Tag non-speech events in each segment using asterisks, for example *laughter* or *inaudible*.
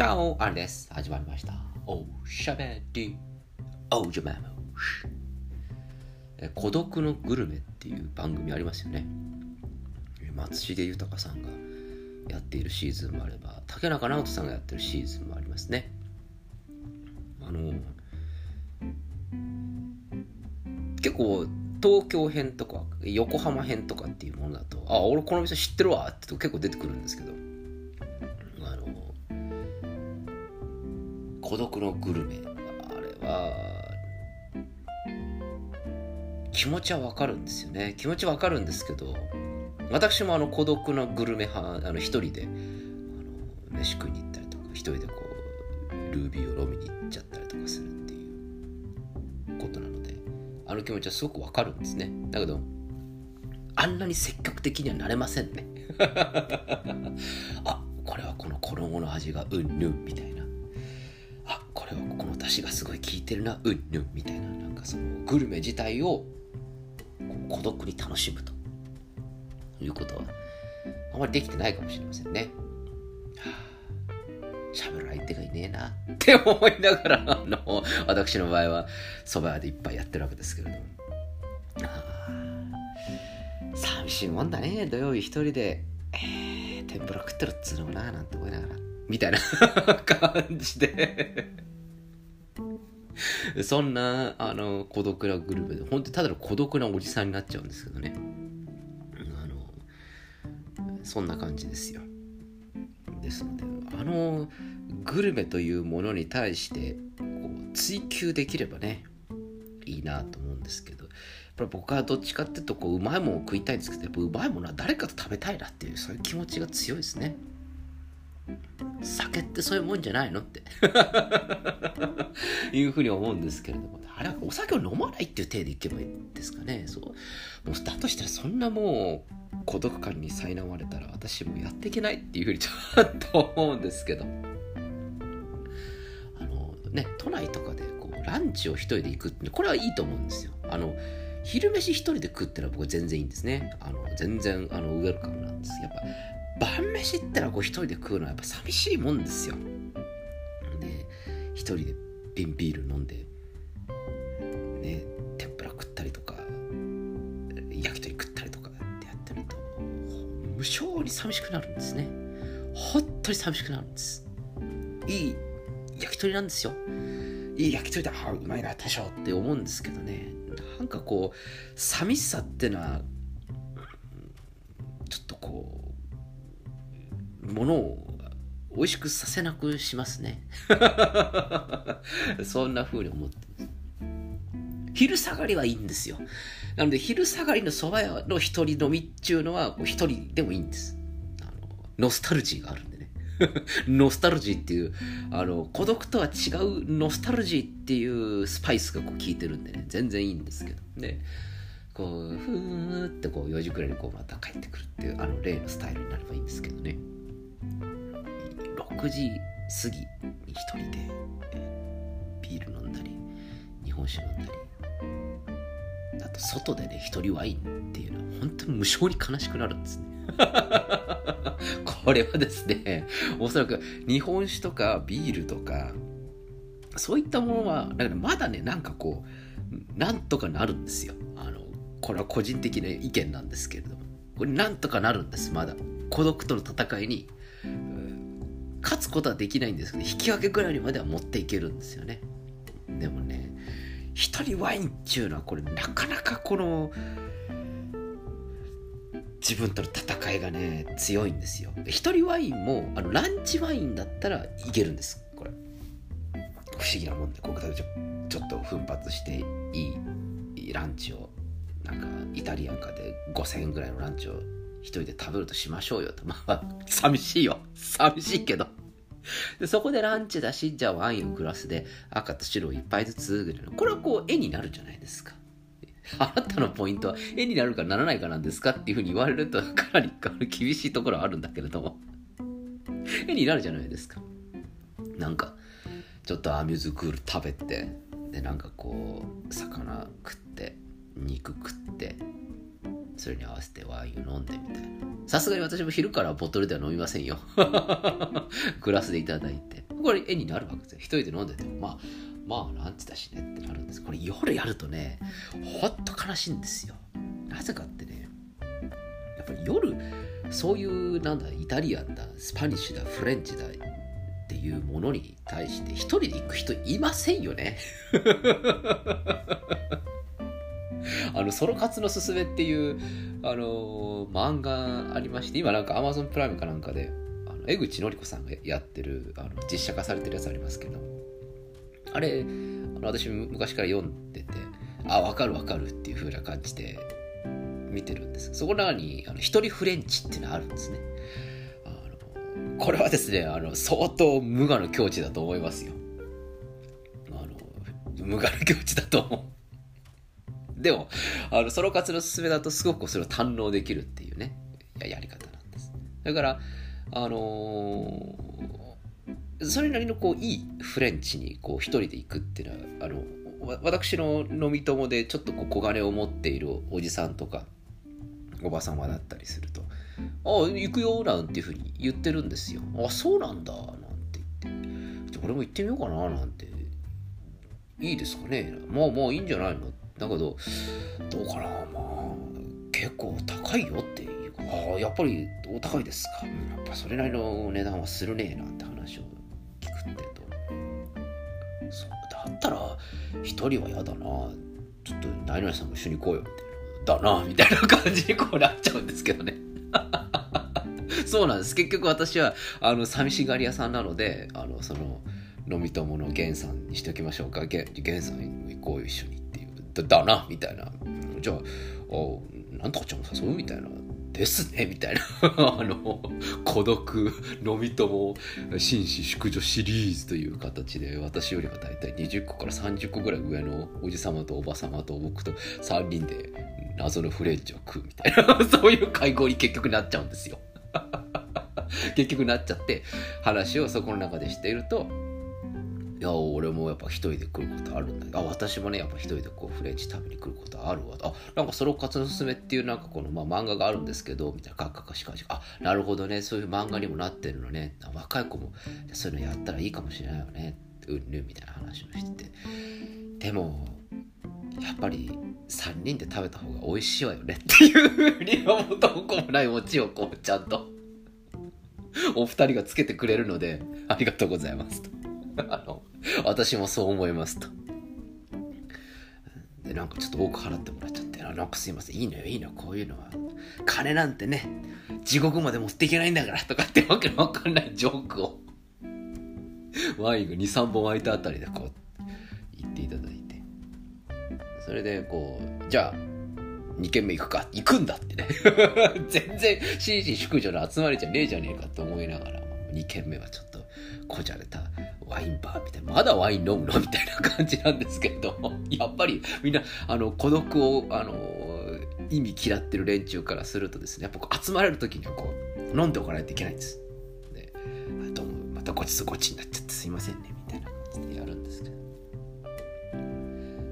チャオあれです。始まりました。おしゃべり、おじゃまもし。え孤独のグルメっていう番組ありますよね。え松重豊さんがやっているシーズンもあれば、竹中直人さんがやってるシーズンもありますね。あの、結構東京編とか横浜編とかっていうものだと、あ、俺この店知ってるわってと結構出てくるんですけど、孤独のグルメ。あれは気持ちはわかるんですよね。気持ちわかるんですけど私もあの孤独のグルメ派あの一人であの飯食いに行ったりとか一人でこうルービーを飲みに行っちゃったりとかするっていうことなのであの気持ちはすごくわかるんですね。だけどあんなに積極的にはなれませんね。*laughs* あこれはこの衣の味がうんぬんみたいな。れはここの出汁がすごい効いてるなうんぬんみたいななんかそのグルメ自体を孤独に楽しむということはあまりできてないかもしれませんね。はあ喋る相手がいねえなって思いながらあの私の場合は蕎麦屋でいっぱいやってるわけですけれども。寂しいもんだね土曜日一人で、えー天ぷら食ってるっつうのもななんて思いながらみたいな感じで *laughs* そんなあの孤独なグルメで本当にただの孤独なおじさんになっちゃうんですけどね。あのそんな感じですよ。ですのであのグルメというものに対してこう追求できればねいいなと思うんですけどやっぱ僕はどっちかっていうとこううまいものを食いたいんですけどやっぱうまいものは誰かと食べたいなっていうそういう気持ちが強いですね。酒ってそういうもんじゃないのって。*laughs* いうふうに思うんですけれども。あれはお酒を飲まないっていう体でいけばいいんですかね。そう。もうだとしたらそんなもう孤独感に苛まれたら私もうやっていけないっていうふうにちょっと思うんですけど。あのね都内とかでこうランチを一人で行くってこれはいいと思うんですよ。あの昼飯一人で食ってのは僕全然いいんですね。あの全然あのウェルカムなんです。やっぱ晩飯ってのはこう一人で食うのはやっぱ寂しいもんですよ。で一人で瓶ビール飲んでね天ぷら食ったりとか焼き鳥食ったりとかってやってると無性に寂しくなるんですね。本当に寂しくなるんです。いい焼き鳥なんですよ。いい焼き鳥だ。あうまいな多少って思うんですけどね。なんかこう寂しさってのはものを美味しくさせなくしますね。*laughs* そんな風に思ってます。昼下がりはいいんですよ。なので昼下がりの蕎麦屋の一人飲みっていうのは一人でもいいんです。あのノスタルジーがあるんでね。*laughs* ノスタルジーっていうあの孤独とは違うノスタルジーっていうスパイスがこう効いてるんでね。全然いいんですけど。ねこうふーってこう4時くらいにこうまた帰ってくるっていうあの例のスタイルになればいいんですけどね。6時過ぎに一人でビール飲んだり日本酒飲んだりあと外でね一人ワインっていうのは本当に無性に悲しくなるんですね。*laughs* これはですねおそらく日本酒とかビールとかそういったものはだからまだねなんかこうなんとかなるんですよ。あのこれは個人的な意見なんですけれども。これなんとかなるんですまだ。孤独との戦いに。勝つことはできないんですけど引き分けぐらいまでは持っていけるんですよね。でもね一人ワインっていうのはこれなかなかこの自分との戦いがね強いんですよ。一人ワインもあのランチワインだったらいけるんですこれ。不思議なもんでここでちちょっと奮発していいランチをなんかイタリアンかで5000円ぐらいのランチを一人で食べるとしましょうよと。まあ寂しいよ。寂しいけど。でそこでランチだしじゃあワインをグラスで赤と白を一杯ずつぐらいのこれはこう絵になるじゃないですか。あなたのポイントは絵になるかならないかなんですかっていうふうに言われるとかなり厳しいところはあるんだけれども。絵になるじゃないですか。なんかちょっとアミューズクール食べてでなんかこう魚食って肉食ってそれに合わせてワインを飲んでみたいな。さすがに私も昼からボトルでは飲みませんよ。*laughs* グラスでいただいて。これ絵になるわけですよ。一人で飲んでて。もまあまあランチだしねってなるんです。これ夜やるとねほんと悲しいんですよ。なぜかってねやっぱり夜そういうなんだイタリアンだスパニッシュだフレンチだっていうものに対して一人で行く人いませんよね。*laughs* あのソロ活のすすめっていうあの漫画ありまして今なんか Amazon プライムかなんかであの江口のり子さんがやってるあの実写化されてるやつありますけどあれあの私昔から読んでてあ分かる分かるっていう風な感じで見てるんです。そこの中にあの一人フレンチっていうのがあるんですね。あのこれはですねあの相当無我の境地だと思いますよ。あの無我の境地だと思う。でも、あの、ソロ活のすすめだとすごくそれを堪能できるっていうね、やり方なんです。だから、あのー、それなりのこう、いいフレンチにこう、一人で行くっていうのは、あの、私の飲み友でちょっとこう小金を持っているおじさんとか、おばさまだったりすると、ああ、行くよ、なんていうふうに言ってるんですよ。あそうなんだ、なんて言って。じゃ俺も行ってみようかな、なんて。いいですかねまあまあいいんじゃないの？だけど、どうかな、まあ、結構高いよっていうか、ああ、やっぱりお高いですか。やっぱそれなりの値段はするねえなんて話を聞くってと。そうだったら、一人は嫌だな。ちょっと、何々さんも一緒に行こうよ、みたいな。だな、みたいな感じにこうなっちゃうんですけどね。*laughs* そうなんです。結局私は、あの、寂しがり屋さんなので、あの、その、飲み友の源さんにしておきましょうか。源さん行こうよ、一緒に。だなみたいな。じゃああなんとかちゃん誘うみたいな。ですねみたいな。*laughs* あの孤独飲み友紳士淑女シリーズという形で私よりは大体20個から30個ぐらい上のおじさまとおばさまと僕と3人で謎のフレンチを食うみたいな。*laughs* そういう会合に結局なっちゃうんですよ。*laughs* 結局なっちゃって話をそこの中でしているといや俺もやっぱ一人で来ることあるんだあ私もねやっぱ一人でこうフレンチ食べに来ることあるわ。あなんかソロ活のすすめっていうなんかこの、まあ、漫画があるんですけどみたいなカッカカシカシあなるほどねそういう漫画にもなってるのね。若い子もそういうのやったらいいかもしれないよねうんぬんみたいな話をして。てでもやっぱり3人で食べた方が美味しいわよねっていうふうに元も子もないオチをこうちゃんと。お二人がつけてくれるのでありがとうございます。と。あの、*laughs* 私もそう思いますと。で、なんかちょっと多く払ってもらっちゃって、なんかすいません、いいのよ、いいのよ、こういうのは。金なんてね、地獄まで持っていけないんだから、とかってわけのわかんないジョークを、ワインが2、3本空いたあたりでこう、言っていただいて。それで、こう、じゃあ、2軒目行くか、行くんだってね。*laughs* 全然、紳士淑女の集まりじゃねえじゃねえかと思いながら、2軒目はちょっと、こじゃれたワインバーみたいな、まだワイン飲むの？みたいな感じなんですけれども、*laughs* やっぱりみんな、あの、孤独を、あの、意味嫌ってる連中からするとですね、やっぱ集まれる時にはこう、飲んでおかないといけないんです。で、どうも、またごちそうごちになっちゃってすいませんね、みたいな感じでやるんですけど。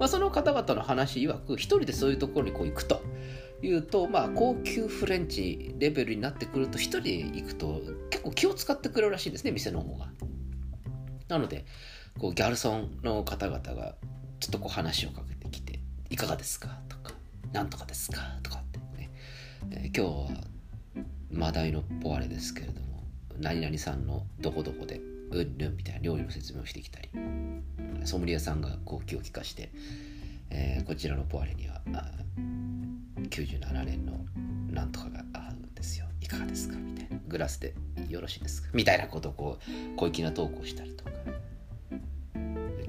まあ、その方々の話曰く、一人でそういうところにこう行くと。いうと、まあ、高級フレンチレベルになってくると、一人で行くと結構気を使ってくれるらしいんですね、店の方が。なので、こうギャルソンの方々がちょっとこう話をかけてきて、いかがですか？とか、なんとかですか？とかってね、えー、今日はマダイのポワレですけれども、何々さんのどこどこで、うんぬんみたいな料理の説明をしてきたり、ソムリエさんがこう気を利かして、えー、こちらのポワレには、97年のなんとかがあるんですよ。いかがですか？みたいな。グラスでよろしいですか？みたいなことをこう、小粋な投稿したりとか。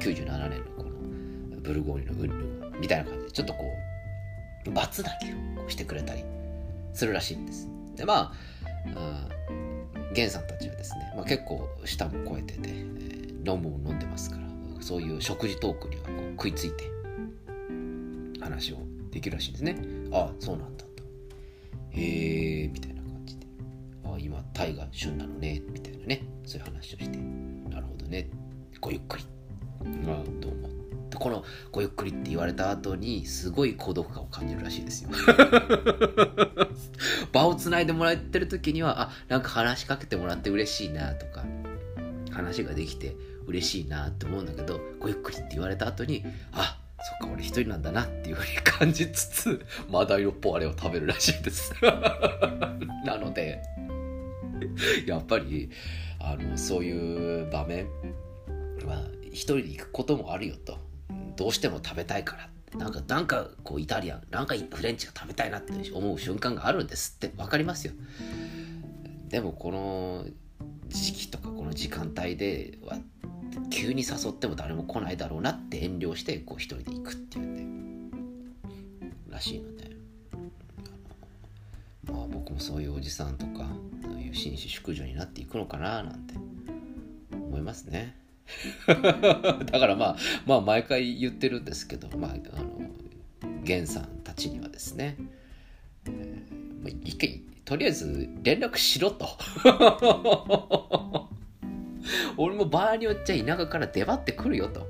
97年のこのブルゴーニュのうんぬんみたいな感じでちょっとこうバツ泣きをしてくれたりするらしいんです。でまあ、うん、ゲンさんたちはですね、まあ、結構舌も超えてて、えー、飲むも飲んでますからそういう食事トークにはこう食いついて話をできるらしいんですね。ああそうなんだと。へえみたいな感じで。ああ今タイが旬なのねみたいなね。そういう話をして。なるほどね。ごゆっくり。あどうもでこの「ごゆっくり」って言われた後にすごい孤独感を感じるらしいですよ。*laughs* 場をつないでもらってる時にはあなんか話しかけてもらって嬉しいなとか話ができて嬉しいなって思うんだけどごゆっくりって言われた後にあそっか俺一人なんだなっていうふうに感じつつ *laughs* マダイのポワレを食べるらしいです。*laughs* なのでやっぱりあのそういう場面は一人で行くこともあるよと。どうしても食べたいからなんかなんかこうイタリアンなんかフレンチが食べたいなって思う瞬間があるんですって。分かりますよ。でもこの時期とかこの時間帯では急に誘っても誰も来ないだろうなって遠慮してこう一人で行くっていうんでらしいので。まあ僕もそういうおじさんとかそういう紳士淑女になっていくのかななんて思いますね。*laughs* だからまあまあ毎回言ってるんですけどまああの源さんたちにはですね、えー、一回とりあえず連絡しろと *laughs* 俺も場合によっちゃ田舎から出張ってくるよと。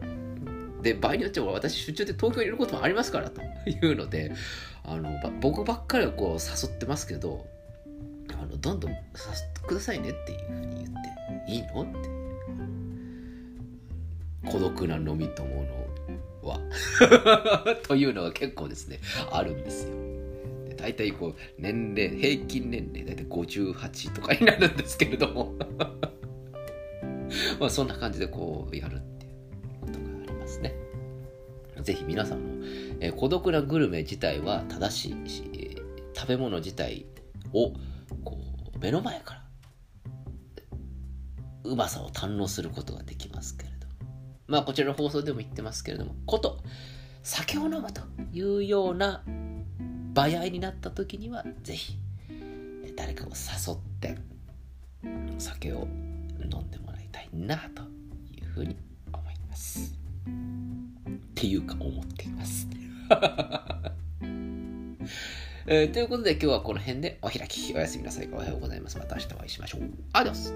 で、場合によっちゃ私出張で東京にいることもありますからというので、あの僕ばっかりはこう誘ってますけど、あのどんどん誘ってくださいねっていうふうに言って、いいのって。孤独な飲み友のは *laughs* というのが結構ですね、あるんですよ。で大体こう、年齢、平均年齢大体58とかになるんですけれども *laughs* まあそんな感じでこうやるっていうことがありますね。ぜひ皆さんも、えー、孤独なグルメ自体は正しいし、えー、食べ物自体をこう目の前からうまさを堪能することができますけれどまあこちらの放送でも言ってますけれどもこと酒を飲むというような場合になった時にはぜひ誰かを誘って酒を飲んでもらいたいなというふうに思います。っていうか思っています。*laughs* えー、ということで今日はこの辺でお開き。おやすみなさい。おはようございます。また明日お会いしましょう。アディオス